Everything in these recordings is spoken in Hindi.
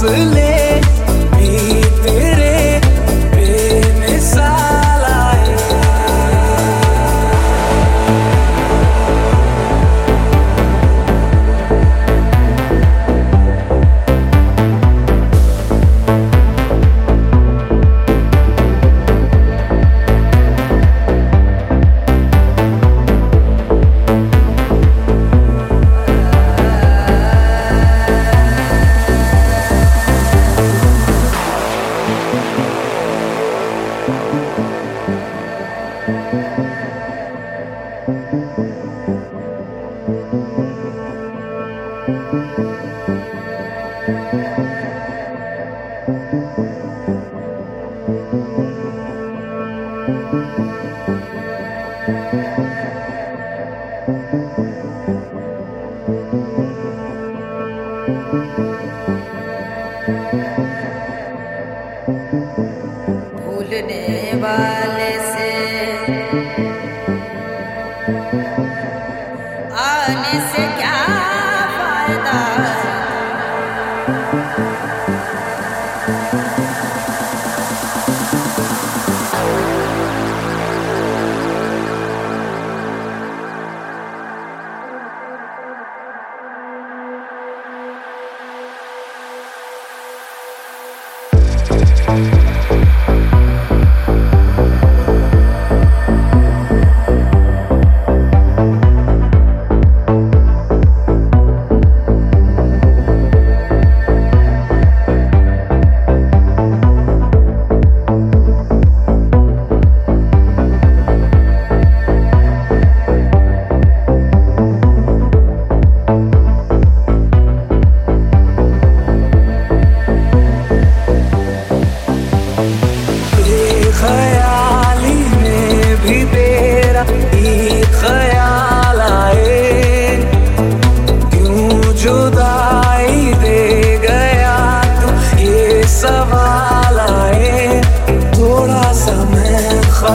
撕裂。Thank you.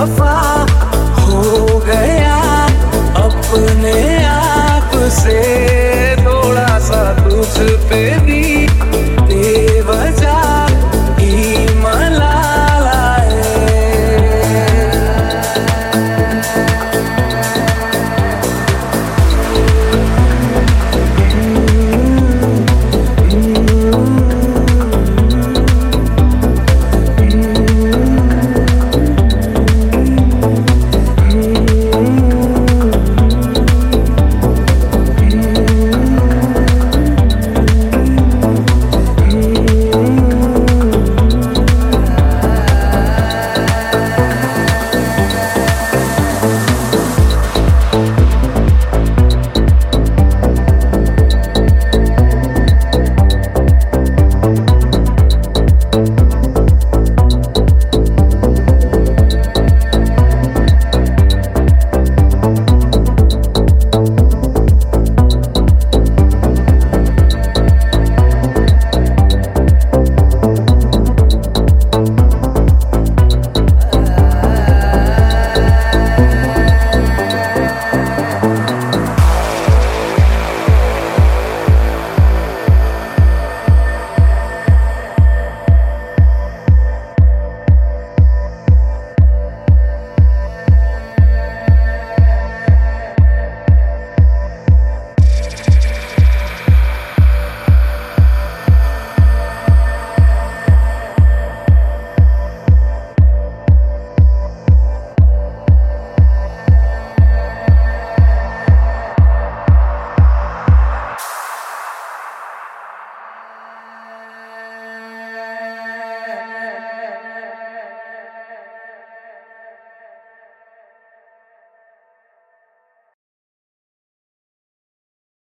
वफा हो गया अपने आप से। थोड़ा सा तुझ पे भी